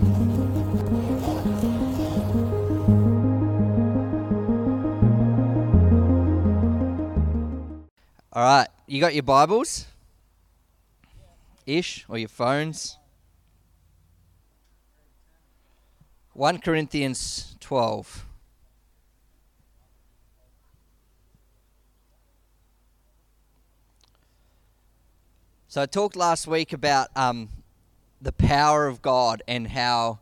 All right, you got your Bibles? Ish, or your phones? 1 Corinthians 12. So I talked last week about um, the power of God and how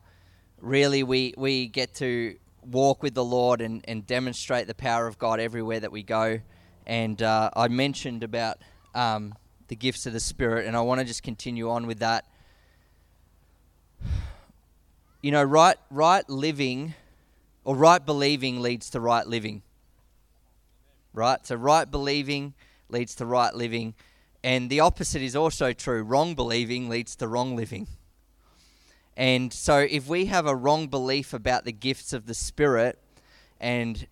really we, we get to walk with the Lord and, and demonstrate the power of God everywhere that we go and uh, I mentioned about um, the gifts of the Spirit, and I want to just continue on with that. You know, right, right living or right believing leads to right living. Right? So, right believing leads to right living. And the opposite is also true. Wrong believing leads to wrong living. And so, if we have a wrong belief about the gifts of the Spirit and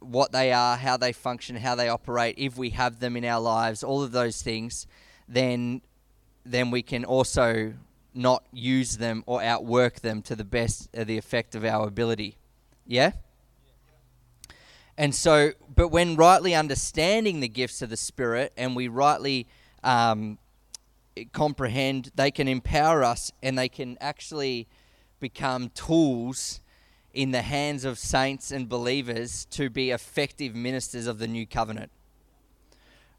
what they are, how they function, how they operate, if we have them in our lives, all of those things, then then we can also not use them or outwork them to the best of the effect of our ability. Yeah? And so, but when rightly understanding the gifts of the Spirit and we rightly um, comprehend, they can empower us and they can actually become tools in the hands of saints and believers to be effective ministers of the new covenant.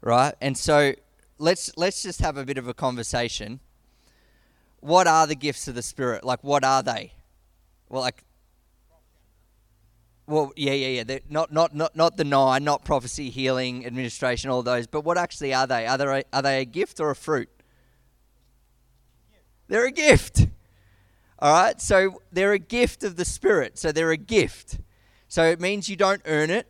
Right? And so let's let's just have a bit of a conversation. What are the gifts of the spirit? Like what are they? Well like well, yeah, yeah, yeah. They're not, not, not, not the nine, not prophecy, healing, administration, all those. But what actually are they? Are they, a, are they a gift or a fruit? They're a gift. All right? So they're a gift of the Spirit. So they're a gift. So it means you don't earn it.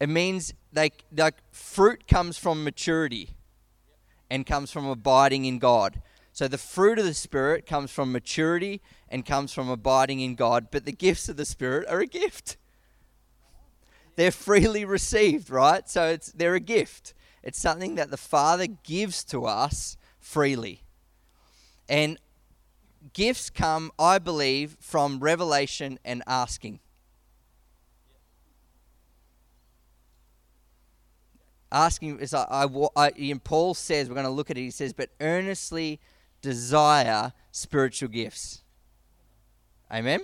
It means they like fruit comes from maturity and comes from abiding in God. So the fruit of the Spirit comes from maturity and comes from abiding in God, but the gifts of the Spirit are a gift. They're freely received, right? So it's they're a gift. It's something that the Father gives to us freely. And gifts come, I believe, from revelation and asking. Asking is I, I, I Paul says we're going to look at it. He says, but earnestly desire spiritual gifts. Amen.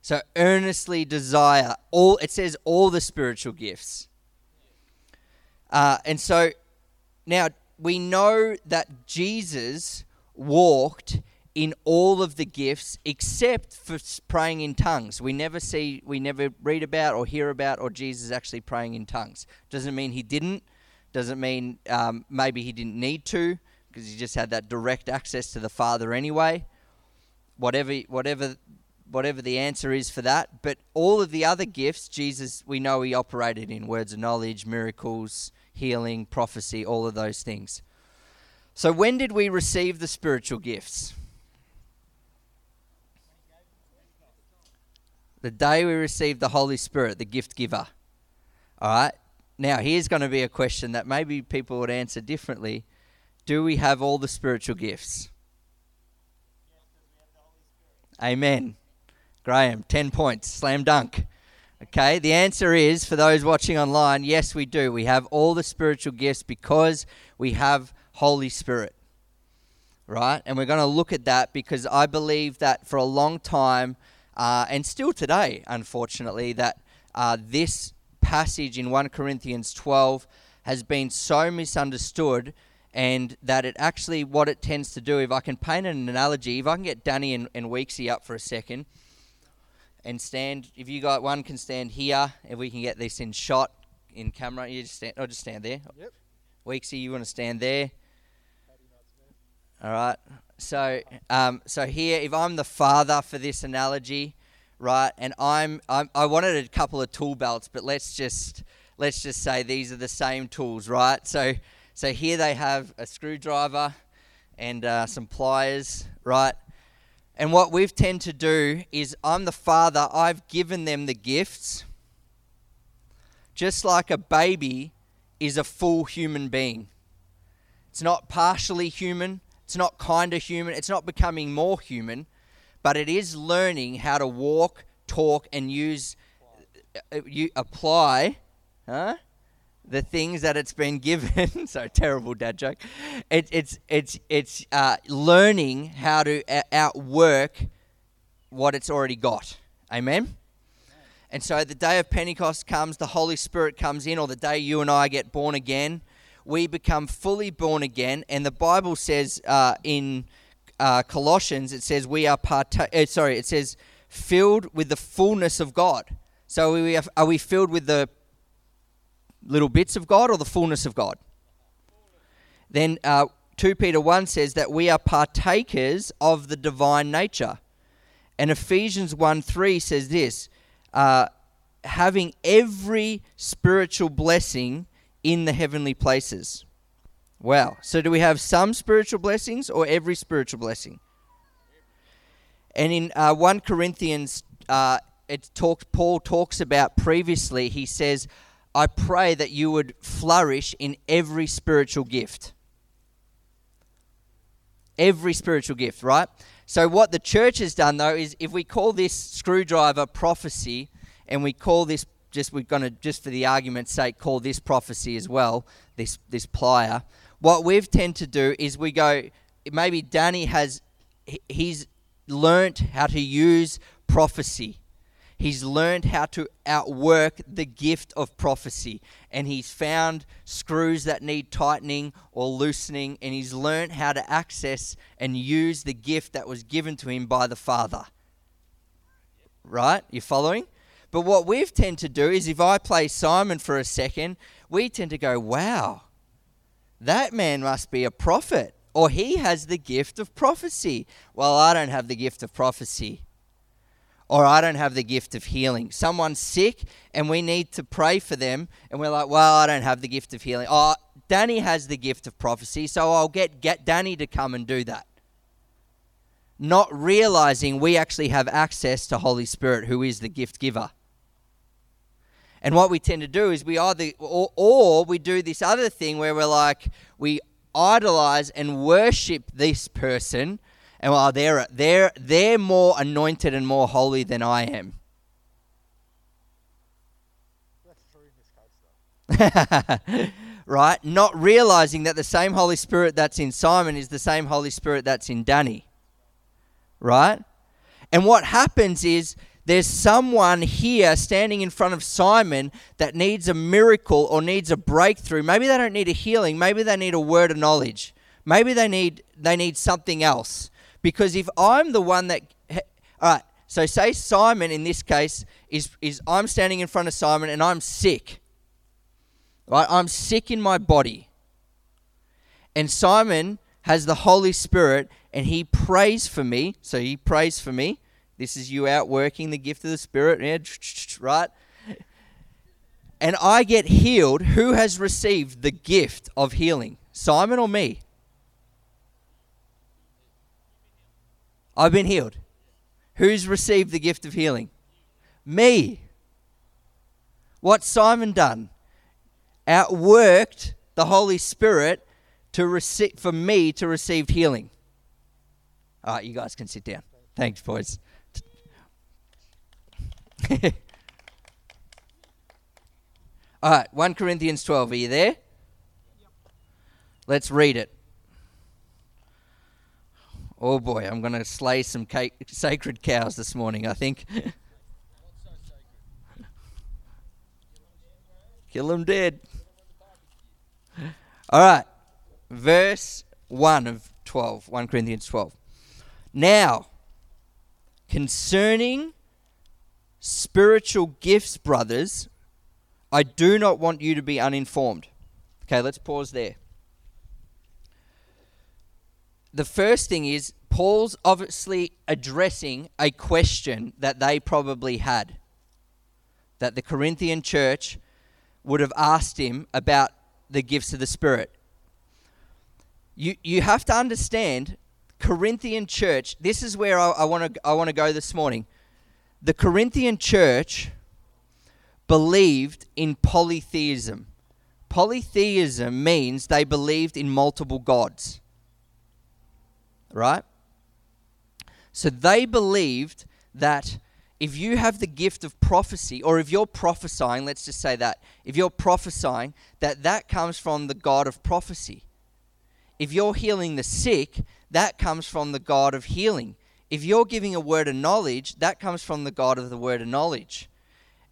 So earnestly desire all. It says all the spiritual gifts. Uh, and so now we know that Jesus walked in all of the gifts except for praying in tongues. We never see, we never read about or hear about or Jesus actually praying in tongues. Doesn't mean he didn't. Doesn't mean um, maybe he didn't need to because he just had that direct access to the Father anyway. Whatever, whatever, whatever the answer is for that. But all of the other gifts, Jesus, we know he operated in words of knowledge, miracles, healing, prophecy, all of those things. So when did we receive the spiritual gifts? the day we received the Holy Spirit, the gift giver. All right. Now, here's going to be a question that maybe people would answer differently. Do we have all the spiritual gifts? Amen. Graham, 10 points, slam dunk. Okay, the answer is for those watching online, yes, we do. We have all the spiritual gifts because we have Holy Spirit. Right? And we're going to look at that because I believe that for a long time, uh, and still today, unfortunately, that uh, this passage in 1 Corinthians 12 has been so misunderstood and that it actually, what it tends to do, if I can paint an analogy, if I can get Danny and, and Weeksy up for a second and stand, if you got one can stand here, if we can get this in shot in camera, you just stand, I'll just stand there. Yep. Weeksy, you want to stand there? All right. So, um, so here, if I'm the father for this analogy, right, and I'm, I'm, I wanted a couple of tool belts, but let's just let's just say these are the same tools, right? So, so here they have a screwdriver and uh, some pliers, right? And what we've tend to do is, I'm the father. I've given them the gifts, just like a baby is a full human being. It's not partially human It's not kind of human. It's not becoming more human, but it is learning how to walk, talk, and use, uh, you apply, huh? The things that it's been given. so terrible dad joke. It, it's it's it's uh, learning how to outwork what it's already got. Amen. And so the day of Pentecost comes, the Holy Spirit comes in, or the day you and I get born again, we become fully born again. And the Bible says uh, in uh, Colossians, it says we are part. Uh, sorry, it says filled with the fullness of God. So we have, are we filled with the little bits of God or the fullness of God? Then uh, 2 Peter 1 says that we are partakers of the divine nature. And Ephesians 1 3 says this uh, having every spiritual blessing in the heavenly places. Wow. So, do we have some spiritual blessings or every spiritual blessing? And in uh, 1 Corinthians, uh, it talks, Paul talks about previously, he says, I pray that you would flourish in every spiritual gift. Every spiritual gift, right? So, what the church has done, though, is if we call this screwdriver prophecy and we call this just, we're going to, just for the argument's sake, call this prophecy as well, this, this plier, what we've tend to do is we go, maybe Danny has, he's learnt how to use prophecy He's learned how to outwork the gift of prophecy. And he's found screws that need tightening or loosening. And he's learned how to access and use the gift that was given to him by the Father. Right? You following? But what we tend to do is if I play Simon for a second, we tend to go, wow, that man must be a prophet. Or he has the gift of prophecy. Well, I don't have the gift of prophecy or I don't have the gift of healing. Someone's sick and we need to pray for them, and we're like, well, I don't have the gift of healing. Oh, Danny has the gift of prophecy, so I'll get, get Danny to come and do that. Not realizing we actually have access to Holy Spirit, who is the gift giver. And what we tend to do is we either, or, or we do this other thing where we're like, we idolize and worship this person and well, they're they're they're more anointed and more holy than I am. right? Not realizing that the same Holy Spirit that's in Simon is the same Holy Spirit that's in Danny. Right? And what happens is there's someone here standing in front of Simon that needs a miracle or needs a breakthrough. Maybe they don't need a healing, maybe they need a word of knowledge. Maybe they need they need something else. Because if I'm the one that, all right, so say Simon in this case is, is I'm standing in front of Simon and I'm sick. Right? I'm sick in my body. And Simon has the Holy Spirit and he prays for me. So he prays for me. This is you outworking the gift of the Spirit, right? And I get healed. Who has received the gift of healing? Simon or me? I've been healed. Who's received the gift of healing? Me. What Simon done? Outworked the Holy Spirit to receive for me to receive healing. All right, you guys can sit down. Thanks, boys. All right, 1 Corinthians 12. Are you there? Let's read it. Oh boy, I'm going to slay some cake, sacred cows this morning, I think. Kill them dead. All right. Verse 1 of 12, 1 Corinthians 12. Now, concerning spiritual gifts, brothers, I do not want you to be uninformed. Okay, let's pause there the first thing is Paul's obviously addressing a question that they probably had, that the Corinthian church would have asked him about the gifts of the Spirit. You, you have to understand, Corinthian church, this is where I want to I want to go this morning. The Corinthian church believed in polytheism. Polytheism means they believed in multiple gods right? So they believed that if you have the gift of prophecy, or if you're prophesying, let's just say that, if you're prophesying, that that comes from the God of prophecy. If you're healing the sick, that comes from the God of healing. If you're giving a word of knowledge, that comes from the God of the word of knowledge.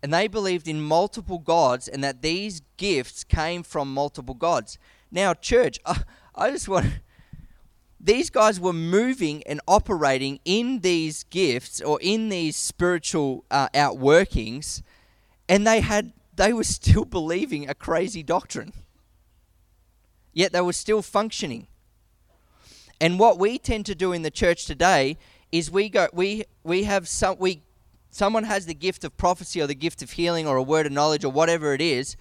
And they believed in multiple gods and that these gifts came from multiple gods. Now, church, I just want these guys were moving and operating in these gifts or in these spiritual uh, outworkings, and they had they were still believing a crazy doctrine. Yet they were still functioning. And what we tend to do in the church today is we go we we have some we someone has the gift of prophecy or the gift of healing or a word of knowledge or whatever it is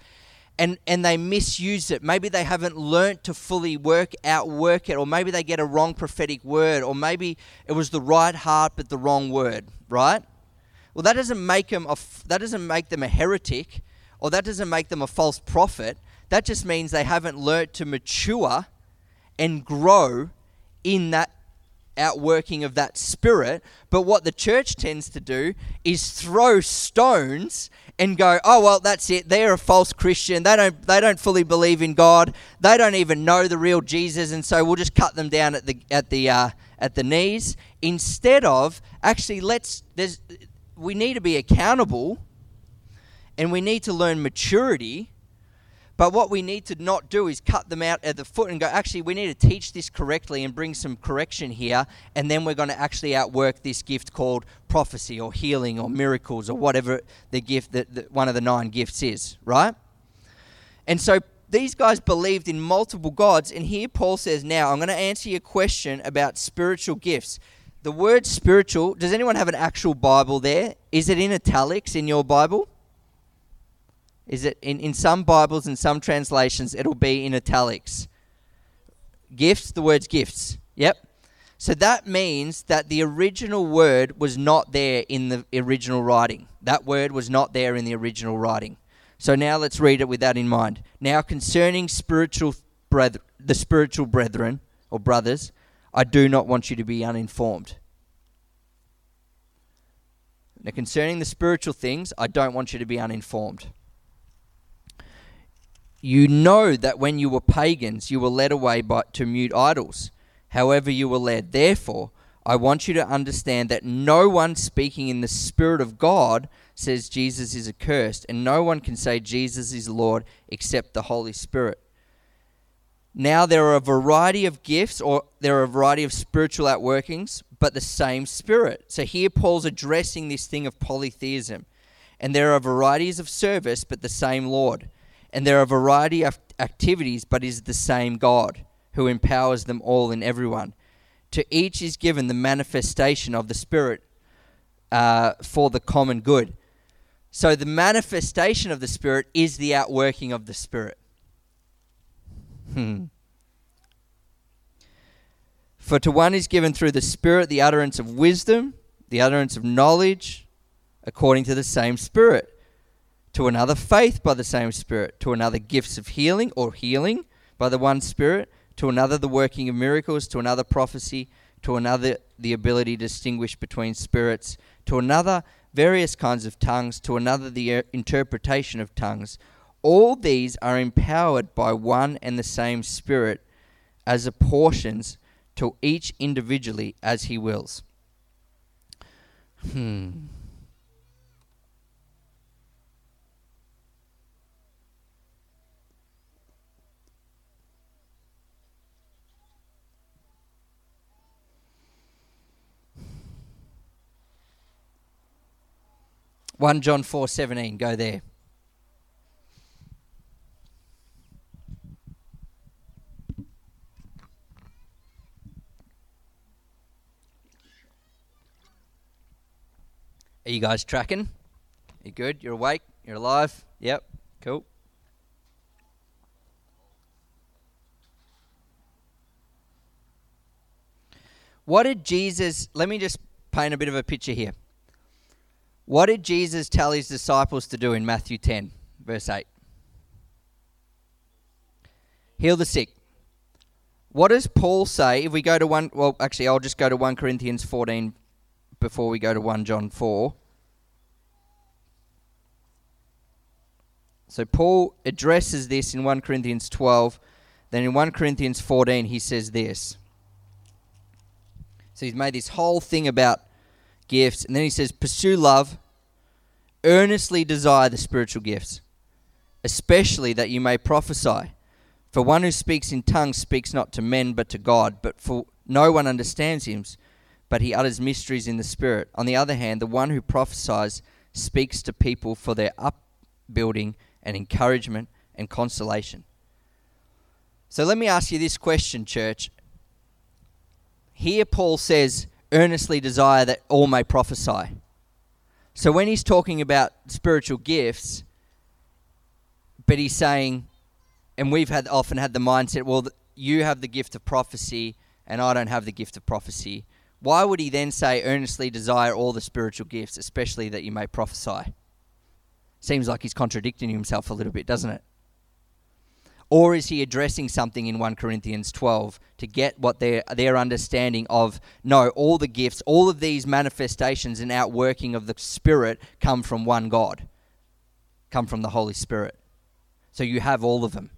and and they misuse it. Maybe they haven't learnt to fully work out work it or maybe they get a wrong prophetic word or maybe it was the right heart but the wrong word right? Well that doesn't make them a, that doesn't make them a heretic or that doesn't make them a false prophet. That just means they haven't learnt to mature and grow in that outworking of that spirit. But what the church tends to do is throw stones and go, "Oh well, that's it. They're a false Christian. They don't they don't fully believe in God. They don't even know the real Jesus, and so we'll just cut them down at the at the uh, at the knees." Instead of actually, let's there's we need to be accountable, and we need to learn maturity but what we need to not do is cut them out at the foot and go, actually, we need to teach this correctly and bring some correction here, and then we're going to actually outwork this gift called prophecy or healing or miracles or whatever the gift that, that one of the nine gifts is, right? And so these guys believed in multiple gods, and here Paul says, now I'm going to answer your question about spiritual gifts. The word spiritual, does anyone have an actual Bible there? Is it in italics in your Bible? Is that in, in some Bibles and some translations, it'll be in italics. Gifts, the word's gifts. Yep. So that means that the original word was not there in the original writing. That word was not there in the original writing. So now let's read it with that in mind. Now concerning spiritual brethren, the spiritual brethren or brothers, I do not want you to be uninformed. Now concerning the spiritual things, I don't want you to be uninformed. You know that when you were pagans, you were led away by, to mute idols, however, you were led. Therefore, I want you to understand that no one speaking in the Spirit of God says Jesus is accursed, and no one can say Jesus is Lord except the Holy Spirit. Now, there are a variety of gifts, or there are a variety of spiritual outworkings, but the same Spirit. So here Paul's addressing this thing of polytheism. And there are varieties of service, but the same Lord and there are a variety of activities, but is the same God who empowers them all in everyone. To each is given the manifestation of the Spirit uh, for the common good. So the manifestation of the Spirit is the outworking of the Spirit. Hmm. For to one is given through the Spirit the utterance of wisdom, the utterance of knowledge, according to the same Spirit to another faith by the same Spirit, to another gifts of healing or healing by the one Spirit, to another the working of miracles, to another prophecy, to another the ability to distinguish between spirits, to another various kinds of tongues, to another the uh, interpretation of tongues. All these are empowered by one and the same Spirit as apportions to each individually as he wills. Hmm. 1 John 4:17 go there. Are you guys tracking? You good? You're awake? You're alive? Yep. Cool. What did Jesus, let me just paint a bit of a picture here. What did Jesus tell his disciples to do in Matthew 10, verse 8? Heal the sick, what does Paul say if we go to one? Well, actually, I'll just go to 1 Corinthians 14 before we go to 1 John 4. So Paul addresses this in 1 Corinthians 12. Then in 1 Corinthians 14, he says this. So he's made this whole thing about gifts. And then he says, Pursue love, earnestly desire the spiritual gifts, especially that you may prophesy. For one who speaks in tongues speaks not to men but to God, but for no one understands him, but he utters mysteries in the Spirit. On the other hand, the one who prophesies speaks to people for their upbuilding and encouragement and consolation. So let me ask you this question, church. Here, Paul says, earnestly desire that all may prophesy. So when he's talking about spiritual gifts, but he's saying, and we've had often had the mindset, well, you have the gift of prophecy, and I don't have the gift of prophecy. Why would he then say, earnestly desire all the spiritual gifts, especially that you may prophesy? Seems like he's contradicting himself a little bit, doesn't it? Or is he addressing something in 1 Corinthians 12 to get what their, their understanding of, no, all the gifts, all of these manifestations and outworking of the Spirit come from one God, come from the Holy Spirit. So you have all of them.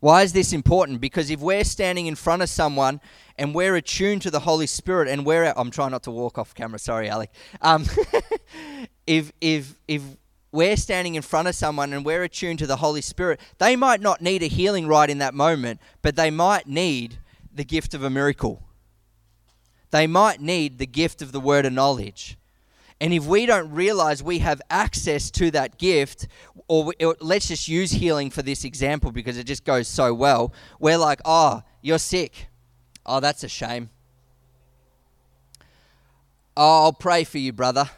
Why is this important? Because if we're standing in front of someone and we're attuned to the Holy Spirit and we're I'm trying not to walk off camera, sorry, Alec. Um, if if if we're standing in front of someone and we're attuned to the Holy Spirit, they might not need a healing right in that moment, but they might need the gift of a miracle. They might need the gift of the word of knowledge. And if we don't realize we have access to that gift, or, we, or, let's just use healing for this example because it just goes so well, we're like, oh, you're sick. Oh, that's a shame. Oh, I'll pray for you, brother.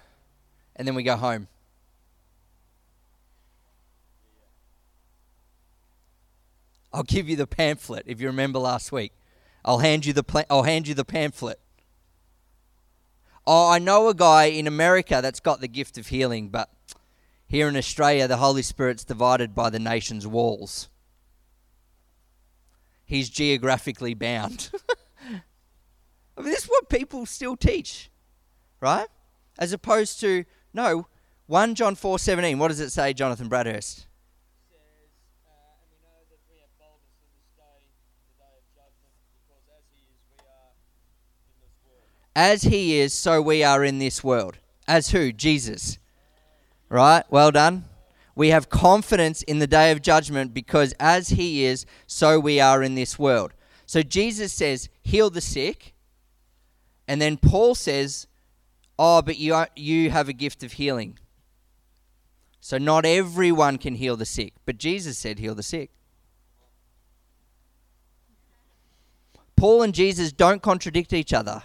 And then we go home. I'll give you the pamphlet if you remember last week. I'll hand you the pla- I'll hand you the pamphlet. Oh, I know a guy in America that's got the gift of healing, but here in Australia the Holy Spirit's divided by the nation's walls he's geographically bound. I mean, this is what people still teach, right? As opposed to, no, 1 John 4 17. What does it say, Jonathan Bradhurst? As he is, so we are in this world. As who? Jesus. Right? Well done. We have confidence in the day of judgment because as he is, so we are in this world. So Jesus says, heal the sick. And then Paul says, oh, but you, are, you have a gift of healing. So not everyone can heal the sick, but Jesus said, heal the sick. Paul and Jesus don't contradict each other.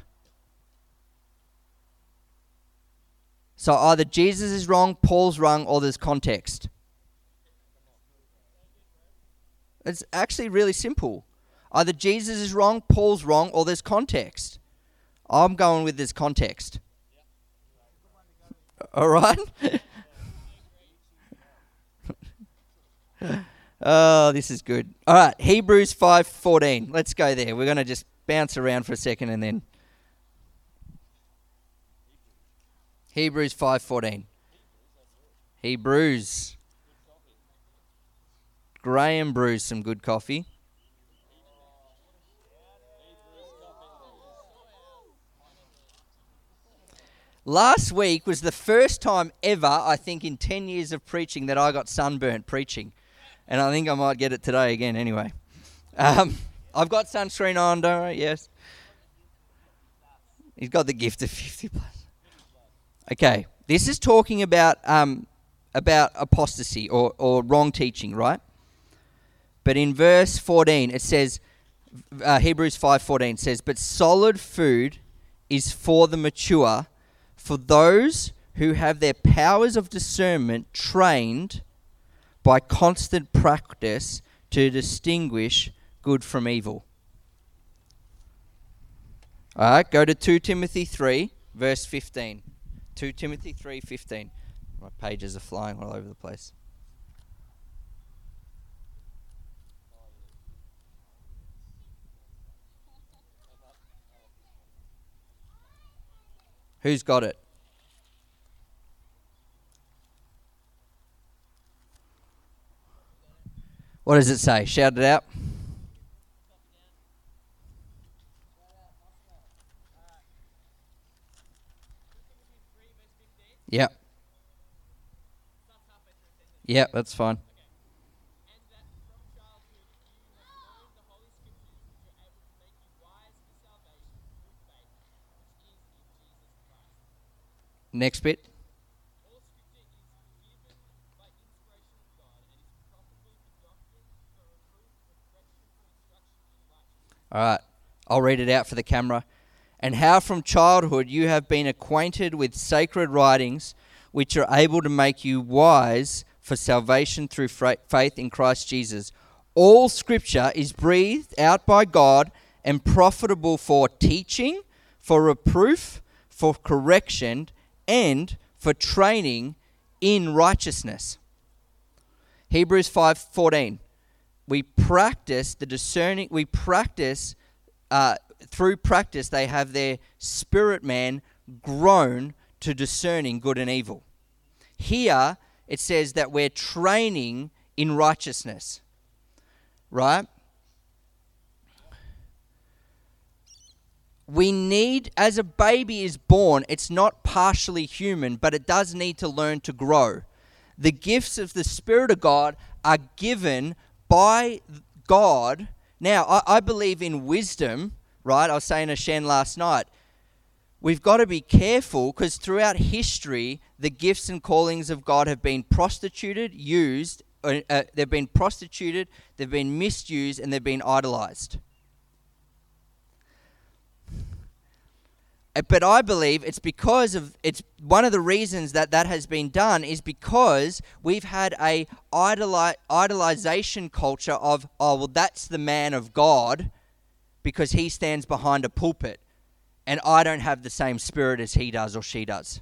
So either Jesus is wrong, Paul's wrong, or there's context. It's actually really simple. Either Jesus is wrong, Paul's wrong, or there's context. I'm going with this context. All right? oh, this is good. All right, Hebrews 5:14. Let's go there. We're going to just bounce around for a second and then Hebrews 5:14. Hebrews. Graham brews some good coffee. Last week was the first time ever, I think, in 10 years of preaching that I got sunburnt preaching. And I think I might get it today again anyway. Um, I've got sunscreen on, don't I? Yes. He's got the gift of 50 plus. Okay, this is talking about um, about apostasy or, or wrong teaching, right? But in verse 14, it says, uh, Hebrews 5.14 says, But solid food is for the mature, for those who have their powers of discernment trained by constant practice to distinguish good from evil. All right, go to 2 Timothy 3, verse 15. 2 Timothy 3:15. My pages are flying all over the place. Who's got it? What does it say? Shout it out. Yep. Yep, that's fine. Next bit. All right, I'll read it out for the camera. And how from childhood you have been acquainted with sacred writings, which are able to make you wise for salvation through faith in Christ Jesus. All scripture is breathed out by God and profitable for teaching, for reproof, for correction, and for training in righteousness. Hebrews 5:14 we practice the discerning, we practice, uh, through practice, they have their spirit man grown to discerning good and evil. Here, it says that we're training in righteousness, right? We need, as a baby is born, it's not partially human, but it does need to learn to grow. The gifts of the Spirit of God are given by God. Now, I, I believe in wisdom, right? I was saying to Shen last night. We've got to be careful because throughout history, the gifts and callings of God have been prostituted, used, uh, uh they've been prostituted, they've been misused, and they've been idolized. Uh, but I believe it's because of it's one of the reasons that that has been done is because we've had a idoli- idolization culture of oh well that's the man of God because he stands behind a pulpit and I don't have the same spirit as he does or she does.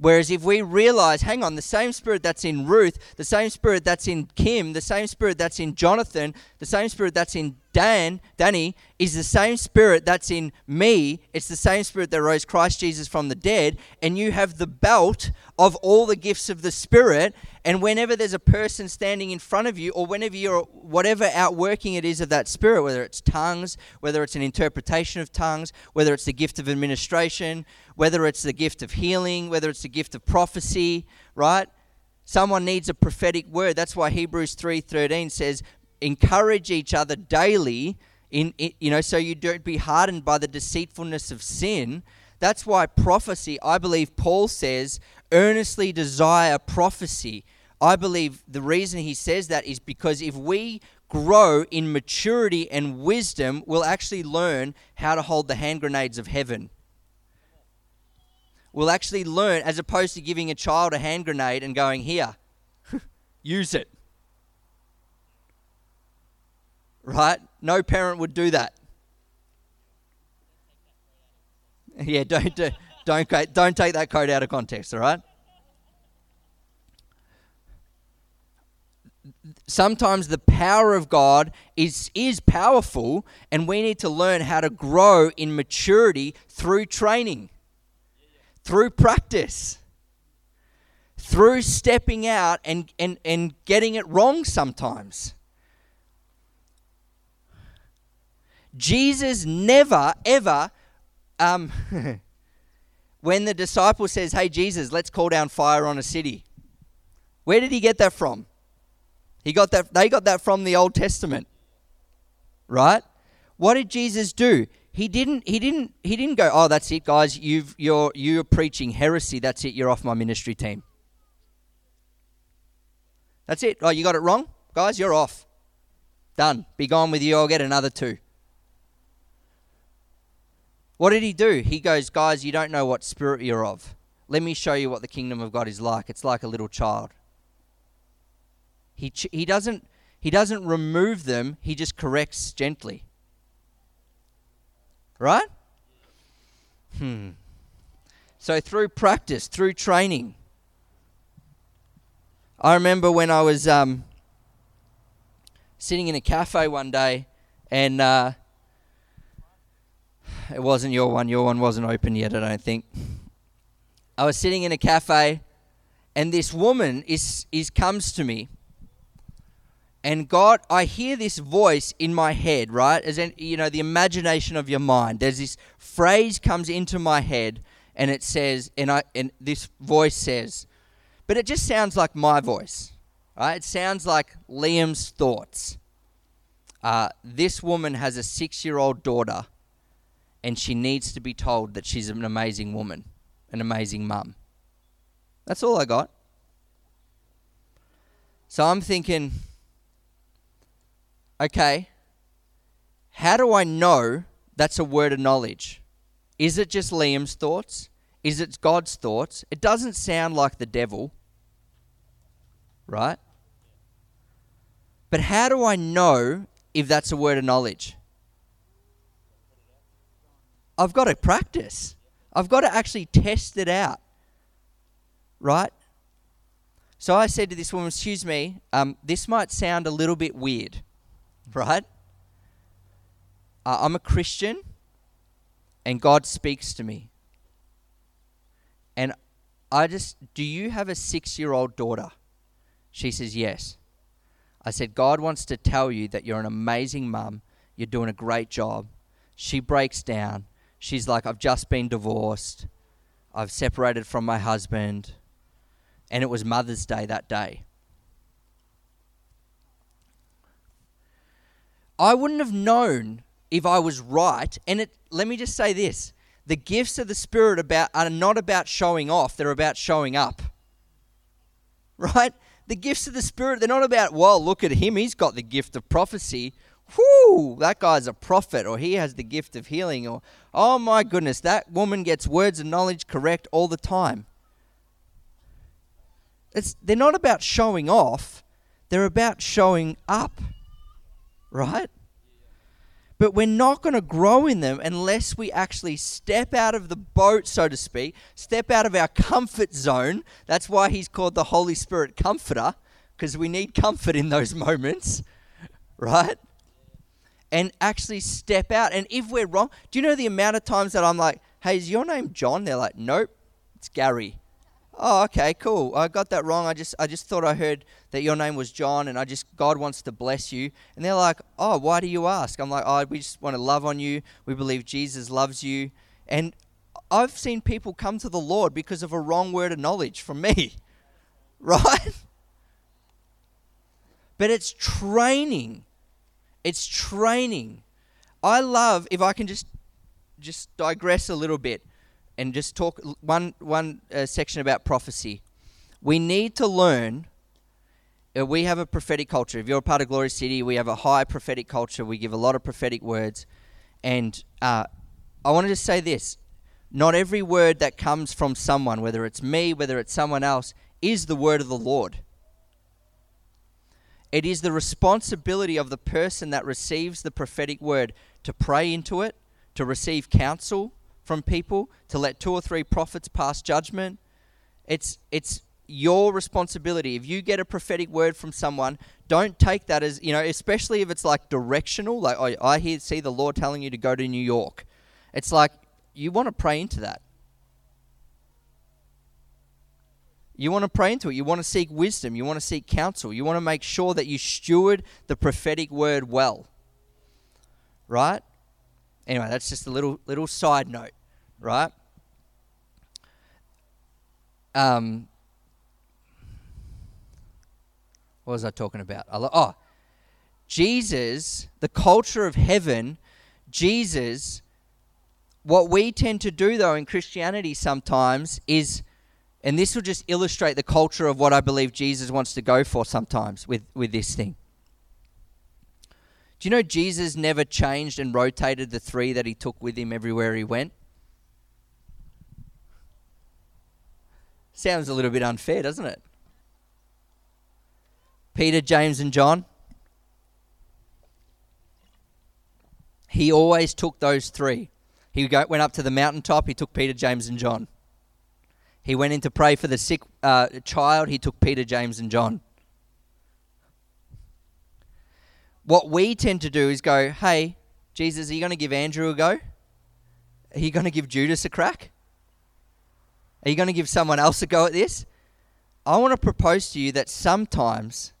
Whereas if we realize, hang on, the same spirit that's in Ruth, the same spirit that's in Kim, the same spirit that's in Jonathan, the same spirit that's in Dan, Danny, is the same spirit that's in me. It's the same spirit that rose Christ Jesus from the dead. And you have the belt of all the gifts of the Spirit. And whenever there's a person standing in front of you, or whenever you're, whatever outworking it is of that Spirit, whether it's tongues, whether it's an interpretation of tongues, whether it's the gift of administration, whether it's the gift of healing, whether it's the gift of prophecy, right? Someone needs a prophetic word. That's why Hebrews 3:13 says, "Encourage each other daily in, in you know so you don't be hardened by the deceitfulness of sin." That's why prophecy, I believe Paul says, earnestly desire prophecy. I believe the reason he says that is because if we grow in maturity and wisdom, we'll actually learn how to hold the hand grenades of heaven we'll actually learn as opposed to giving a child a hand grenade and going, Here, use it. Right? No parent would do that. Yeah, don't do, don't don't take that code out of context, all right? Sometimes the power of God is is powerful and we need to learn how to grow in maturity through training through practice, through stepping out and, and, and getting it wrong sometimes. Jesus never, ever, um, when the disciple says, Hey, Jesus, let's call down fire on a city, where did he get that from? He got that, they got that from the Old Testament, right? What did Jesus do? he didn't he didn't he didn't go oh that's it guys. You've you're you're preaching heresy. That's it. You're off my ministry team. That's it. Oh you got it wrong? Guys you're off. Done. Be gone with you. I'll get another two what did he do he goes guys you don't know what spirit you're of let me show you what the kingdom of god is like it's like a little child he he doesn't he doesn't remove them he just corrects gently Right? Hmm. So through practice, through training. I remember when I was um, sitting in a cafe one day and uh, it wasn't your one. Your one wasn't open yet, I don't think. I was sitting in a cafe, and this woman is, is comes to me. And God, I hear this voice in my head, right? As in, you know, the imagination of your mind. There's this phrase comes into my head, and it says, and I, and this voice says, but it just sounds like my voice, right? It sounds like Liam's thoughts. Uh, this woman has a six-year-old daughter, and she needs to be told that she's an amazing woman an amazing mum. That's all I got. So I'm thinking, okay, how do I know that's a word of knowledge? Is it just Liam's thoughts? Is it God's thoughts? It doesn't sound like the devil, right? But how do I know if that's a word of knowledge? I've got to practice. I've got to actually test it out. Right? So I said to this woman, Excuse me, um, this might sound a little bit weird. Right? Uh, I'm a Christian and God speaks to me. And I just, do you have a six year old daughter? She says, Yes. I said, God wants to tell you that you're an amazing mum. You're doing a great job. She breaks down she's like, I've just been divorced. I've separated from my husband. And it was Mother's Day that day. I wouldn't have known if I was right. And it, let me just say this the gifts of the Spirit about, are not about showing off, they're about showing up. Right? The gifts of the Spirit, they're not about, well, look at him, he's got the gift of prophecy whoo, that guy's a prophet, or he has the gift of healing, or oh my goodness, that woman gets words of knowledge correct all the time. It's, they're not about showing off, they're about showing up, right? But we're not going to grow in them unless we actually step out of the boat, so to speak, step out of our comfort zone. That's why he's called the Holy Spirit Comforter, because we need comfort in those moments, right? And actually step out. And if we're wrong, do you know the amount of times that I'm like, hey, is your name John? They're like, nope, it's Gary. Oh, okay, cool. I got that wrong. I just I just thought I heard that your name was John and I just God wants to bless you. And they're like, "Oh, why do you ask?" I'm like, "Oh, we just want to love on you. We believe Jesus loves you." And I've seen people come to the Lord because of a wrong word of knowledge from me. Right? But it's training it's training. I love if I can just just digress a little bit and just talk one one uh, section about prophecy. We need to learn. Uh, we have a prophetic culture. If you're a part of Glory City, we have a high prophetic culture. We give a lot of prophetic words, and uh, I wanted to say this: not every word that comes from someone, whether it's me, whether it's someone else, is the word of the Lord. It is the responsibility of the person that receives the prophetic word to pray into it, to receive counsel from people, to let two or three prophets pass judgment. It's it's your responsibility. If you get a prophetic word from someone, don't take that as, you know, especially if it's like directional, like oh, I hear see the Lord telling you to go to New York. It's like you want to pray into that. You want to pray into it. You want to seek wisdom. You want to seek counsel. You want to make sure that you steward the prophetic word well. Right? Anyway, that's just a little little side note, right? Um, what was I talking about? Oh, Jesus, the culture of heaven, Jesus. What we tend to do, though, in Christianity sometimes is and this will just illustrate the culture of what I believe Jesus wants to go for sometimes with, with this thing. Do you know Jesus never changed and rotated the three that he took with him everywhere he went? Sounds a little bit unfair, doesn't it? Peter, James, and John. He always took those three. He went up to the mountaintop, he took Peter, James, and John. He went in to pray for the sick uh, child. He took Peter, James, and John. What we tend to do is go, hey, Jesus, are you going to give Andrew a go? Are you going to give Judas a crack? Are you going to give someone else a go at this? I want to propose to you that sometimes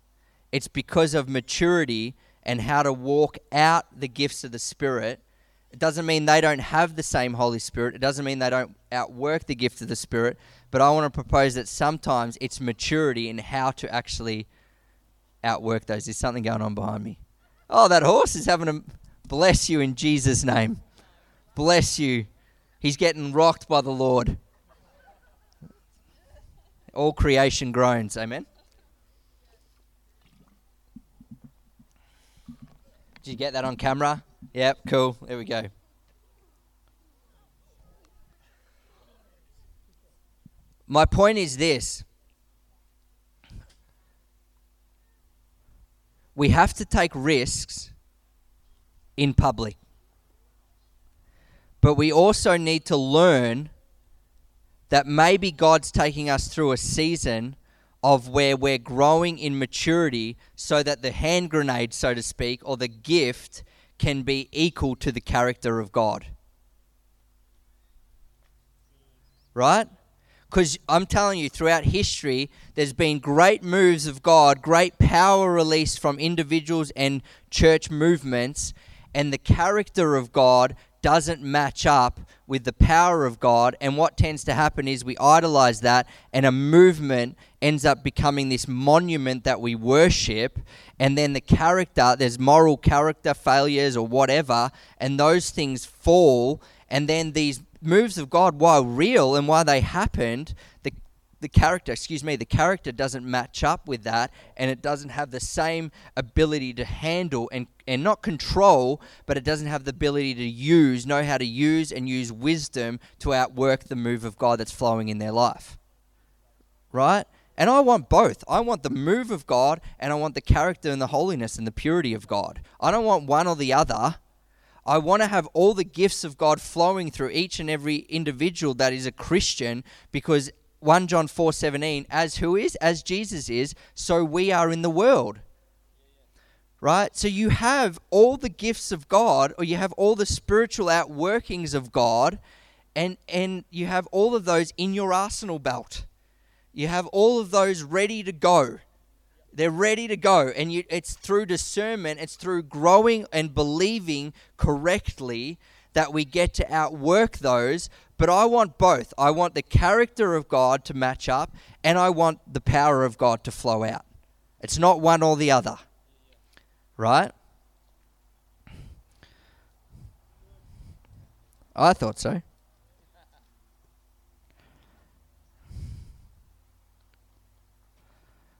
it's because of maturity and how to walk out the gifts of the Spirit. It doesn't mean they don't have the same Holy Spirit. It doesn't mean they don't outwork the gift of the Spirit. But I want to propose that sometimes it's maturity in how to actually outwork those. There's something going on behind me. Oh, that horse is having a bless you in Jesus' name. Bless you. He's getting rocked by the Lord. All creation groans. Amen. Did you get that on camera? Yep, cool. There we go. My point is this we have to take risks in public. But we also need to learn that maybe God's taking us through a season of where we're growing in maturity so that the hand grenade, so to speak, or the gift can be equal to the character of God. Right? Because I'm telling you, throughout history, there's been great moves of God, great power released from individuals and church movements, and the character of God doesn't match up with the power of God. And what tends to happen is we idolize that, and a movement ends up becoming this monument that we worship. And then the character, there's moral character failures or whatever, and those things fall. And then these moves of God, while real and while they happened, the the character, excuse me, the character doesn't match up with that and it doesn't have the same ability to handle and, and not control, but it doesn't have the ability to use, know how to use and use wisdom to outwork the move of God that's flowing in their life. Right? And I want both. I want the move of God and I want the character and the holiness and the purity of God. I don't want one or the other. I want to have all the gifts of God flowing through each and every individual that is a Christian because 1 John 4:17 as who is as Jesus is so we are in the world. Right? So you have all the gifts of God or you have all the spiritual outworkings of God and and you have all of those in your arsenal belt. You have all of those ready to go. They're ready to go. And you, it's through discernment, it's through growing and believing correctly that we get to outwork those. But I want both. I want the character of God to match up, and I want the power of God to flow out. It's not one or the other. Right? I thought so.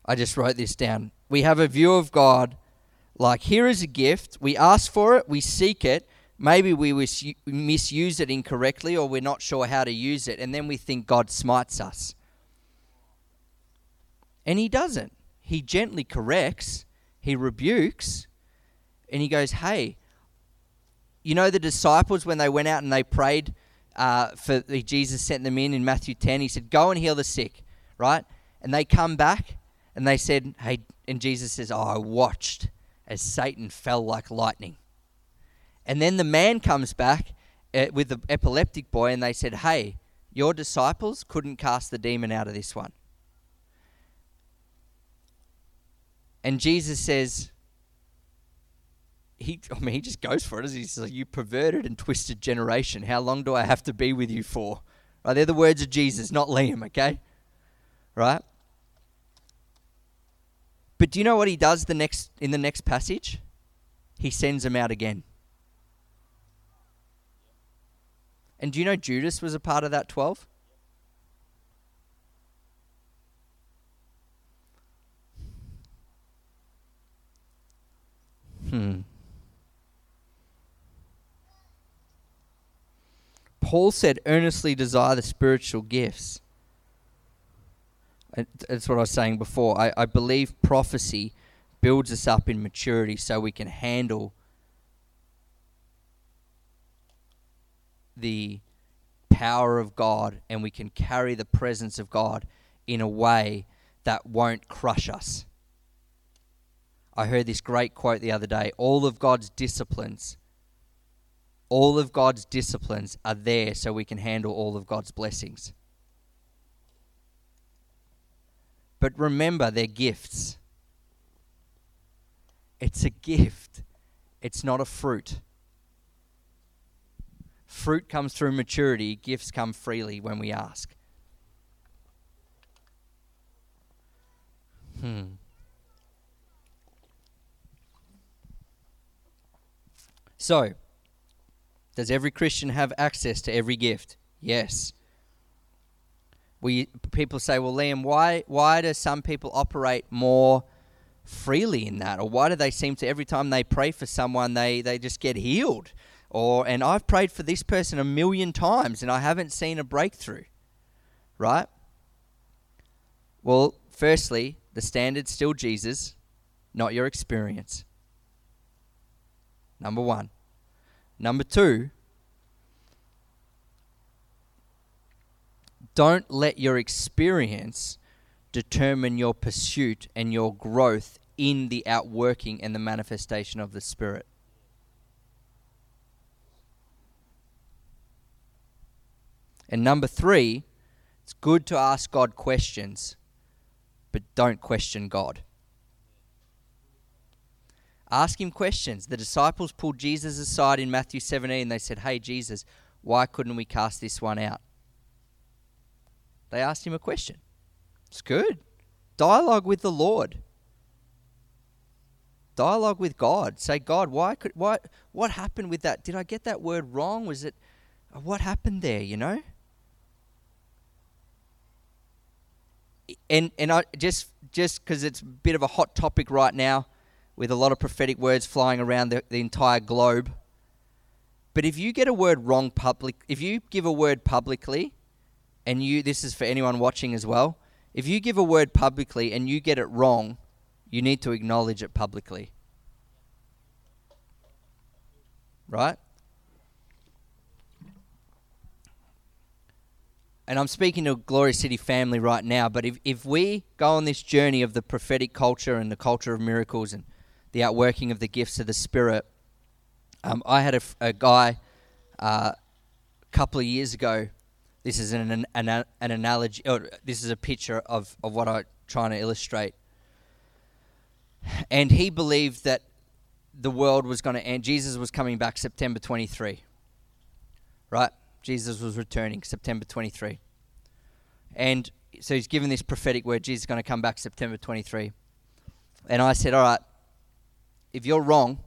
I just wrote this down. We have a view of God like here is a gift. We ask for it, we seek it. Maybe we misuse it incorrectly or we're not sure how to use it, and then we think God smites us. And He doesn't. He gently corrects, He rebukes, and He goes, Hey, you know the disciples when they went out and they prayed uh, for Jesus sent them in in Matthew 10, He said, Go and heal the sick, right? And they come back and they said, Hey, and Jesus says, Oh, I watched as Satan fell like lightning. And then the man comes back uh, with the epileptic boy, and they said, Hey, your disciples couldn't cast the demon out of this one. And Jesus says, he, I mean, he just goes for it. He says, You perverted and twisted generation. How long do I have to be with you for? Right, they're the words of Jesus, not Liam, okay? Right? But do you know what he does the next in the next passage? He sends them out again. And do you know Judas was a part of that 12? Hmm. Paul said, earnestly desire the spiritual gifts. That's what I was saying before. I, I believe prophecy builds us up in maturity so we can handle the power of God and we can carry the presence of God in a way that won't crush us. I heard this great quote the other day all of God's disciplines All of God's disciplines are there so we can handle all of God's blessings. But remember, they're gifts. It's a gift, it's not a fruit. Fruit comes through maturity, gifts come freely when we ask. Hmm. So, does every Christian have access to every gift? Yes. We people say, "Well, Liam, why why do some people operate more freely in that, or why do they seem to every time they pray for someone they they just get healed?" Or and I've prayed for this person a million times and I haven't seen a breakthrough. Right? Well, firstly, the standard's still Jesus, not your experience. Number one. Number two, don't let your experience determine your pursuit and your growth in the outworking and the manifestation of the Spirit. And number three, it's good to ask God questions, but don't question God. Ask him questions. The disciples pulled Jesus aside in Matthew 17. They said, Hey, Jesus, why couldn't we cast this one out? They asked him a question. It's good. Dialogue with the Lord. Dialogue with God. Say, God, why could why what happened with that? Did I get that word wrong? Was it uh, what happened there, you know? And and I just just because it's a bit of a hot topic right now, with a lot of prophetic words flying around the, the entire globe. But if you get a word wrong public, if you give a word publicly, and you this is for anyone watching as well, if you give a word publicly and you get it wrong, you need to acknowledge it publicly. Right? and I'm speaking to Glory City family right now, but if, if we go on this journey of the prophetic culture and the culture of miracles and the outworking of the gifts of the Spirit. Um, I had a, a guy uh, a couple of years ago. This is an, an, an analogy, this is a picture of, of what I'm trying to illustrate. And he believed that the world was going to end. Jesus was coming back September 23. Right? Jesus was returning September 23. And so he's given this prophetic word Jesus is going to come back September 23. And I said, All right, if you're wrong,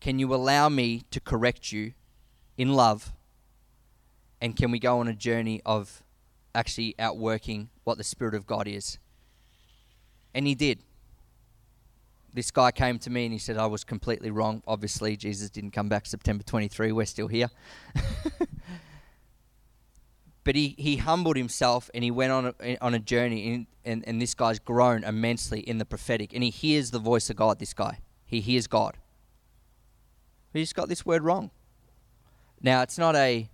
can you allow me to correct you in love? And can we go on a journey of actually outworking what the Spirit of God is? And he did. This guy came to me and he said, I was completely wrong. Obviously, Jesus didn't come back September 23. We're still here. but he, he humbled himself and he went on a, on a journey and, and, and this guy's grown immensely in the prophetic and he hears the voice of god this guy he hears god he just got this word wrong now it's not a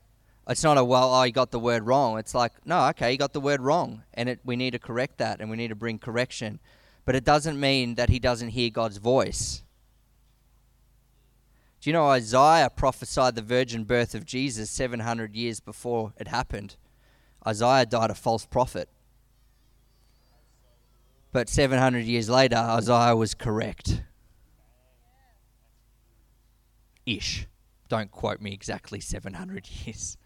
it's not a well oh he got the word wrong it's like no okay he got the word wrong and it, we need to correct that and we need to bring correction but it doesn't mean that he doesn't hear god's voice do you know Isaiah prophesied the virgin birth of Jesus 700 years before it happened? Isaiah died a false prophet. But 700 years later, Isaiah was correct. Ish. Don't quote me exactly 700 years.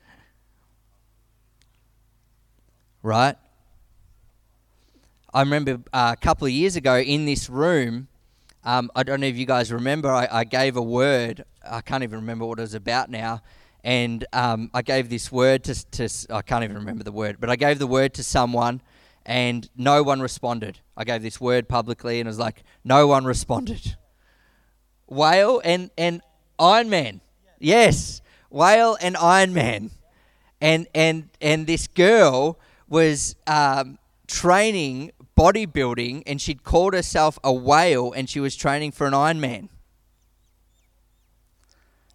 Right? I remember uh, a couple of years ago in this room, um, I don't know if you guys remember, I, I gave a word. I can't even remember what it was about now and um, I gave this word to, to, I can't even remember the word, but I gave the word to someone and no one responded. I gave this word publicly and it was like, no one responded. Whale and, and Iron Man. Yes, Whale and Iron Man. And, and, and this girl was um, training bodybuilding and she'd called herself a whale and she was training for an Iron Man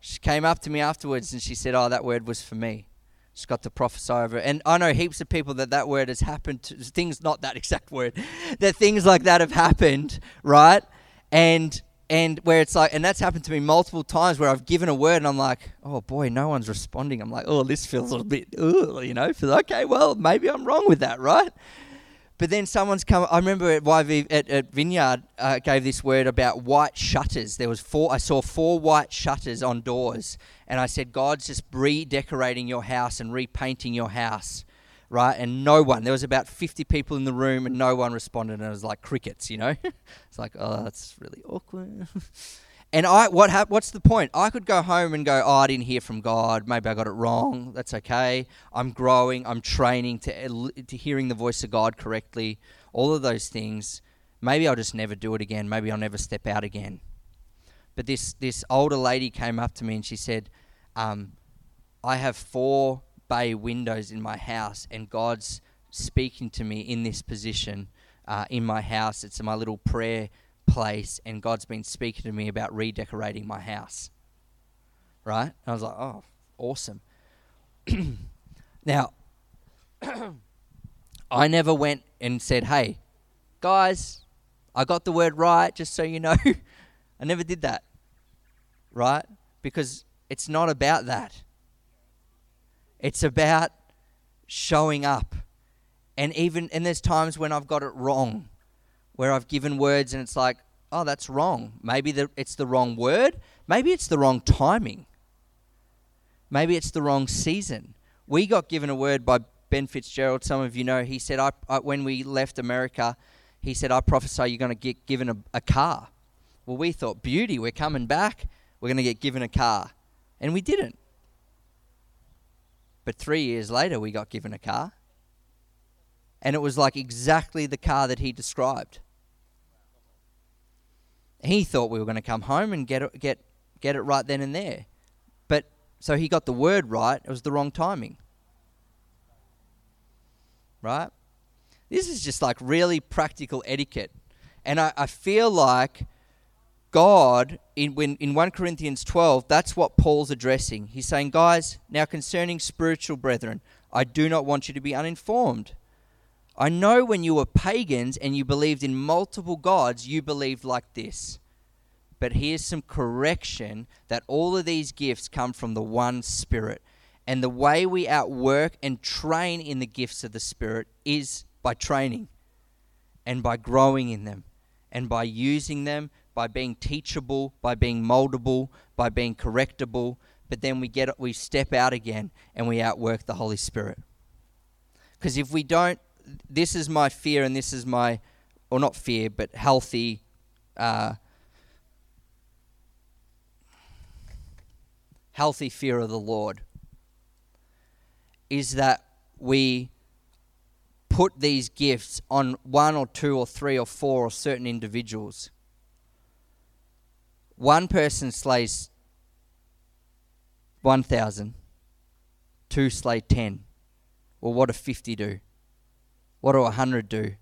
she came up to me afterwards and she said, "Oh, that word was for me." She's got to prophesy over it. And I know heaps of people that that word has happened to. Things, not that exact word, that things like that have happened, right? And and where it's like, and that's happened to me multiple times where I've given a word and I'm like, oh boy, no one's responding. I'm like, oh, this feels a little bit, ugh, you know, feels okay. Well, maybe I'm wrong with that, right? But then someone's come. I remember at YV at, at Vineyard uh, gave this word about white shutters. There was four. I saw four white shutters on doors, and I said, God's just redecorating your house and repainting your house, right? And no one. There was about fifty people in the room, and no one responded. And it was like crickets, you know. it's like, oh, that's really awkward. And I, what hap- What's the point? I could go home and go, oh, I didn't hear from God. Maybe I got it wrong. That's okay. I'm growing. I'm training to to hearing the voice of God correctly. All of those things. Maybe I'll just never do it again. Maybe I'll never step out again. But this this older lady came up to me and she said, um, "I have four bay windows in my house, and God's speaking to me in this position uh, in my house. It's my little prayer." place and God's been speaking to me about redecorating my house. Right? And I was like, oh, awesome. now, I never went and said, hey, guys, I got the word right, just so you know. I never did that. Right? Because it's not about that. It's about showing up. And even and there's times when I've got it wrong where I've given words and it's like, oh, that's wrong. Maybe the, it's the wrong word. Maybe it's the wrong timing. Maybe it's the wrong season. We got given a word by Ben Fitzgerald. Some of you know. He said, I, I when we left America, he said, I prophesy you're going to get given a, a car. Well, we thought, beauty, we're coming back. We're going to get given a car. And we didn't. But three years later, we got given a car and it was like exactly the car that he described. He thought we were going to come home and get it, get get it right then and there, but so he got the word right. It was the wrong timing. Right? This is just like really practical etiquette, and I, I feel like God in when in 1 Corinthians 12, that's what Paul's addressing. He's saying, guys, now concerning spiritual brethren, I do not want you to be uninformed. I know when you were pagans and you believed in multiple gods, you believed like this. But here's some correction that all of these gifts come from the one Spirit. And the way we outwork and train in the gifts of the Spirit is by training and by growing in them and by using them, by being teachable, by being moldable, by being correctable. But then we get we step out again and we outwork the Holy Spirit. Because if we don't this is my fear, and this is my, or not fear, but healthy. Uh, healthy fear of the Lord is that we put these gifts on one or two or three or four or certain individuals. One person slays 1,000, two slay 10. Well, what do 50 do? What do a 100 do?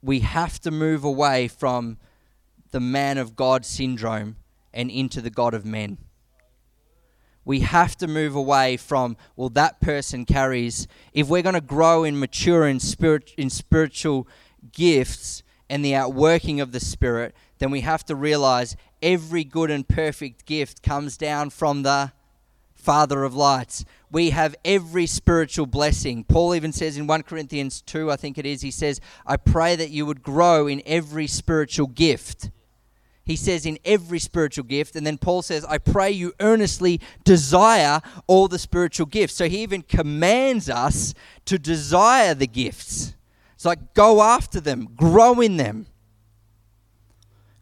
We have to move away from the man of God syndrome and into the God of men. We have to move away from, well, that person carries, if we're going to grow and mature in, spirit, in spiritual gifts and the outworking of the Spirit, then we have to realize every good and perfect gift comes down from the Father of lights. We have every spiritual blessing. Paul even says in 1 Corinthians 2, I think it is, he says, I pray that you would grow in every spiritual gift. He says, in every spiritual gift. And then Paul says, I pray you earnestly desire all the spiritual gifts. So he even commands us to desire the gifts. It's like, go after them, grow in them.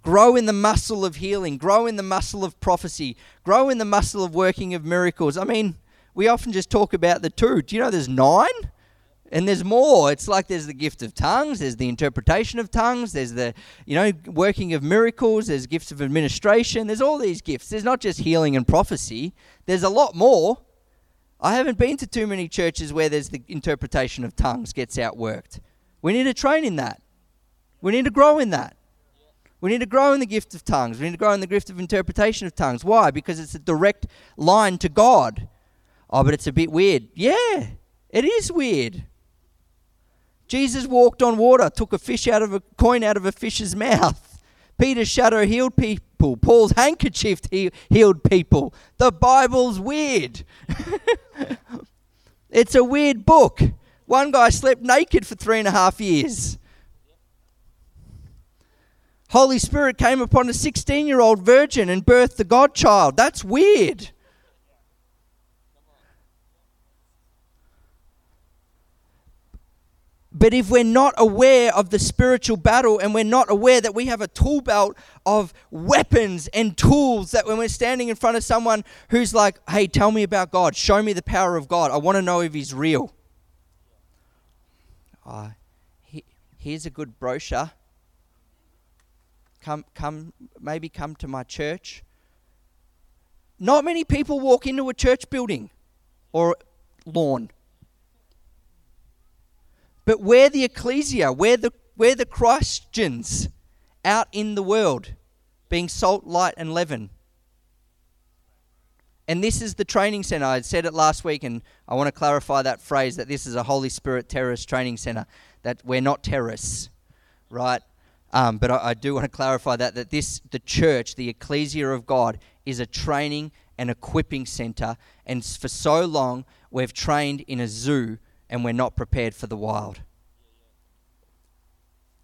Grow in the muscle of healing, grow in the muscle of prophecy, grow in the muscle of working of miracles. I mean, we often just talk about the two. Do you know there's nine? And there's more. It's like there's the gift of tongues, there's the interpretation of tongues, there's the, you know, working of miracles, there's gifts of administration, there's all these gifts. There's not just healing and prophecy, there's a lot more. I haven't been to too many churches where there's the interpretation of tongues gets outworked. We need to train in that. We need to grow in that. We need to grow in the gift of tongues. We need to grow in the gift of interpretation of tongues. Why? Because it's a direct line to God. Oh, but it's a bit weird. Yeah, it is weird. Jesus walked on water, took a fish out of a coin out of a fish's mouth. Peter's shadow healed people. Paul's handkerchief he- healed people. The Bible's weird. it's a weird book. One guy slept naked for three and a half years. Holy Spirit came upon a 16 year old virgin and birthed the God child. That's weird. But if we're not aware of the spiritual battle and we're not aware that we have a tool belt of weapons and tools that when we're standing in front of someone who's like, hey, tell me about God, show me the power of God, I want to know if He's real. Uh, he, here's a good brochure. Come, come, maybe come to my church. Not many people walk into a church building or lawn. But we're the ecclesia, we're the, we're the Christians out in the world, being salt, light, and leaven. And this is the training center. I said it last week, and I want to clarify that phrase that this is a Holy Spirit terrorist training center, that we're not terrorists, right? Um, but I, I do want to clarify that, that this, the church, the ecclesia of God, is a training and equipping center. And for so long, we've trained in a zoo and we're not prepared for the wild.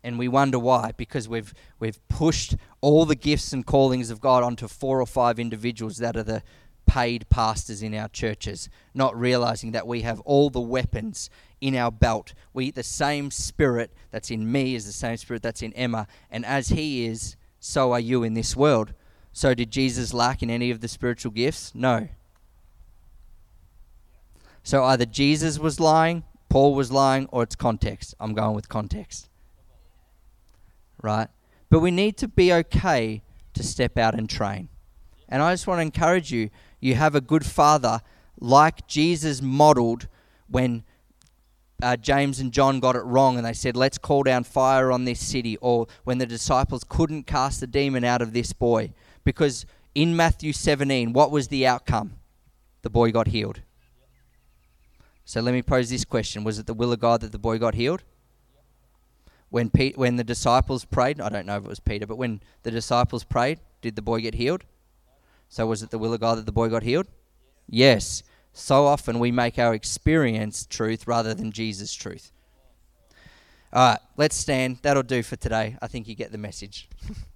And we wonder why, because we've, we've pushed all the gifts and callings of God onto four or five individuals that are the paid pastors in our churches, not realizing that we have all the weapons in our belt. We the same spirit that's in me is the same spirit that's in Emma, and as he is, so are you in this world. So did Jesus lack in any of the spiritual gifts? No. So either Jesus was lying, Paul was lying, or it's context. I'm going with context. Right? But we need to be okay to step out and train. And I just want to encourage you you have a good father like Jesus modeled when uh, James and John got it wrong and they said, Let's call down fire on this city, or when the disciples couldn't cast the demon out of this boy. Because in Matthew 17, what was the outcome? The boy got healed. So let me pose this question Was it the will of God that the boy got healed? When, Pete, when the disciples prayed, I don't know if it was Peter, but when the disciples prayed, did the boy get healed? So was it the will of God that the boy got healed? Yes. So often we make our experience truth rather than Jesus' truth. All right, let's stand. That'll do for today. I think you get the message.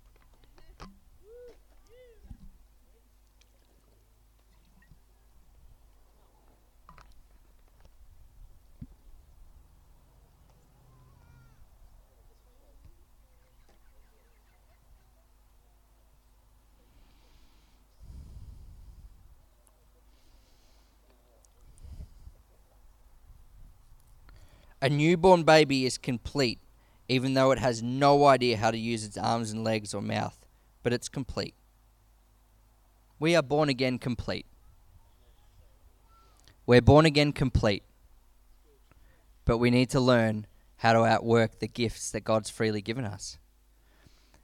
A newborn baby is complete, even though it has no idea how to use its arms and legs or mouth, but it's complete. We are born again complete. We're born again complete, but we need to learn how to outwork the gifts that God's freely given us.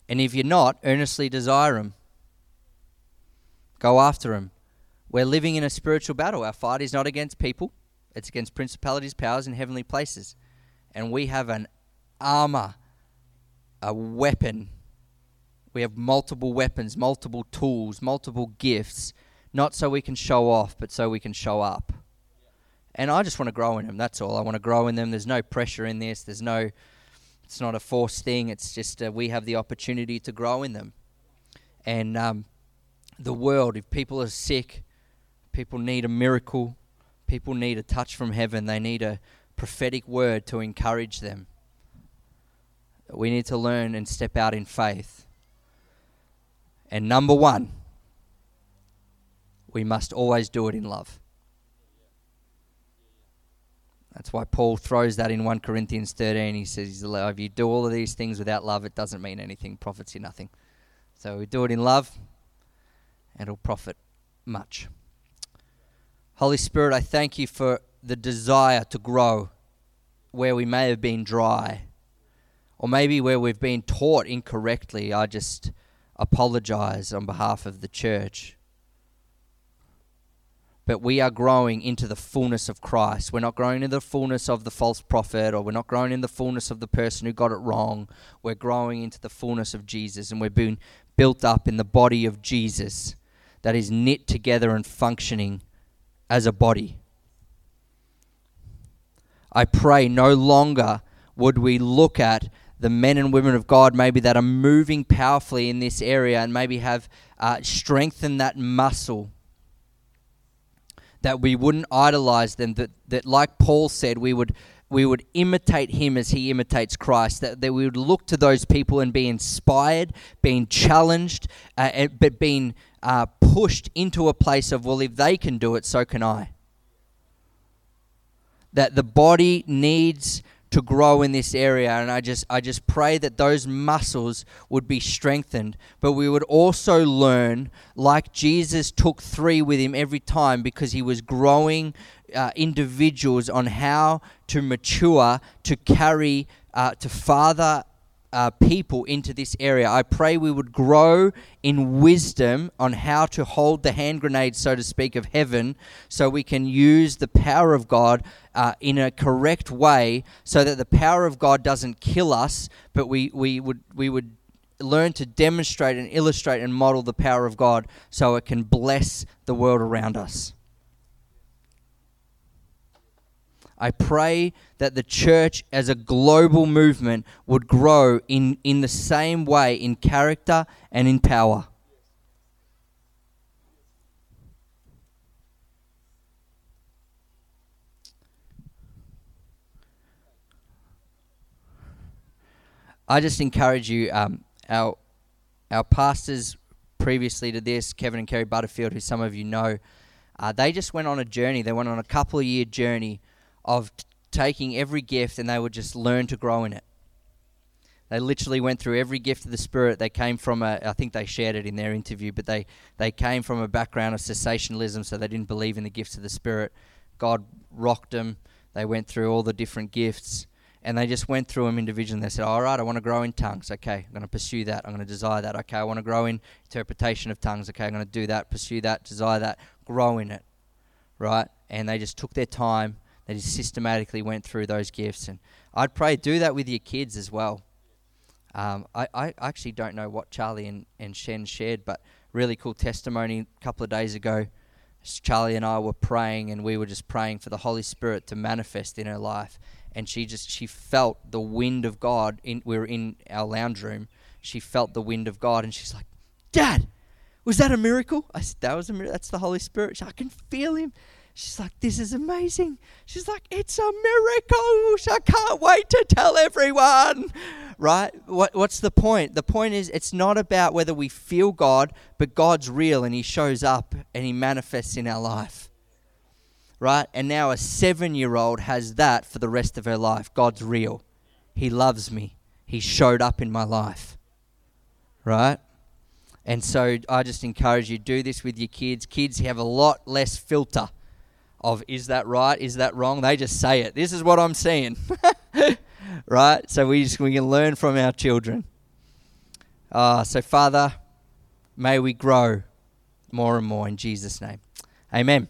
And if you're not, earnestly desire them. Go after them. We're living in a spiritual battle. Our fight is not against people, it's against principalities, powers, and heavenly places. And we have an armor, a weapon. We have multiple weapons, multiple tools, multiple gifts, not so we can show off, but so we can show up. And I just want to grow in them. That's all. I want to grow in them. There's no pressure in this. There's no, it's not a forced thing. It's just uh, we have the opportunity to grow in them. And um, the world, if people are sick, people need a miracle, People need a touch from heaven, they need a prophetic word to encourage them. We need to learn and step out in faith. And number one, we must always do it in love. That's why Paul throws that in 1 Corinthians 13. He says, if you do all of these things without love, it doesn't mean anything, profits you nothing. So we do it in love, and it'll profit much. Holy Spirit, I thank you for the desire to grow where we may have been dry, or maybe where we've been taught incorrectly. I just apologize on behalf of the church. but we are growing into the fullness of Christ. We're not growing in the fullness of the false prophet, or we're not growing in the fullness of the person who got it wrong. We're growing into the fullness of Jesus, and we're being built up in the body of Jesus that is knit together and functioning as a body. I pray no longer would we look at the men and women of God maybe that are moving powerfully in this area and maybe have uh, strengthened that muscle that we wouldn't idolize them that, that like paul said we would we would imitate him as he imitates christ that, that we would look to those people and be inspired being challenged uh, but being uh, pushed into a place of well if they can do it so can i. That the body needs to grow in this area and I just I just pray that those muscles would be strengthened. But we would also learn like Jesus took 3 with him every time because he was growing uh, individuals on how to mature to carry uh, to father uh, people into this area. I pray we would grow in wisdom on how to hold the hand grenade, so to speak, of heaven, so we can use the power of God uh, in a correct way, so that the power of God doesn't kill us, but we, we would we would learn to demonstrate and illustrate and model the power of God, so it can bless the world around us. I pray that the church as a global movement would grow in, in the same way in character and in power. I just encourage you, um, our our pastors previously to this, Kevin and Kerry Butterfield, who some of you know, uh, they just went on a journey. They went on a couple of year journey of t- taking every gift and they would just learn to grow in it. They literally went through every gift of the Spirit. They came from a, I think they shared it in their interview, but they, they came from a background of cessationalism, so they didn't believe in the gifts of the Spirit. God rocked them. They went through all the different gifts and they just went through them individually. They said, All right, I want to grow in tongues. Okay, I'm going to pursue that. I'm going to desire that. Okay, I want to grow in interpretation of tongues. Okay, I'm going to do that, pursue that, desire that, grow in it. Right? And they just took their time that he systematically went through those gifts. And I'd pray do that with your kids as well. Um, I, I actually don't know what Charlie and, and Shen shared, but really cool testimony a couple of days ago. Charlie and I were praying, and we were just praying for the Holy Spirit to manifest in her life. And she just she felt the wind of God. In we were in our lounge room. She felt the wind of God, and she's like, "Dad, was that a miracle?" I said, "That was a miracle. That's the Holy Spirit. I can feel Him." She's like, This is amazing. She's like, It's a miracle. I can't wait to tell everyone. Right? What, what's the point? The point is, it's not about whether we feel God, but God's real and He shows up and He manifests in our life. Right? And now a seven year old has that for the rest of her life. God's real. He loves me. He showed up in my life. Right? And so I just encourage you do this with your kids. Kids have a lot less filter of is that right? Is that wrong? They just say it. This is what I'm seeing. right? So we, just, we can learn from our children. Uh, so, Father, may we grow more and more in Jesus' name. Amen.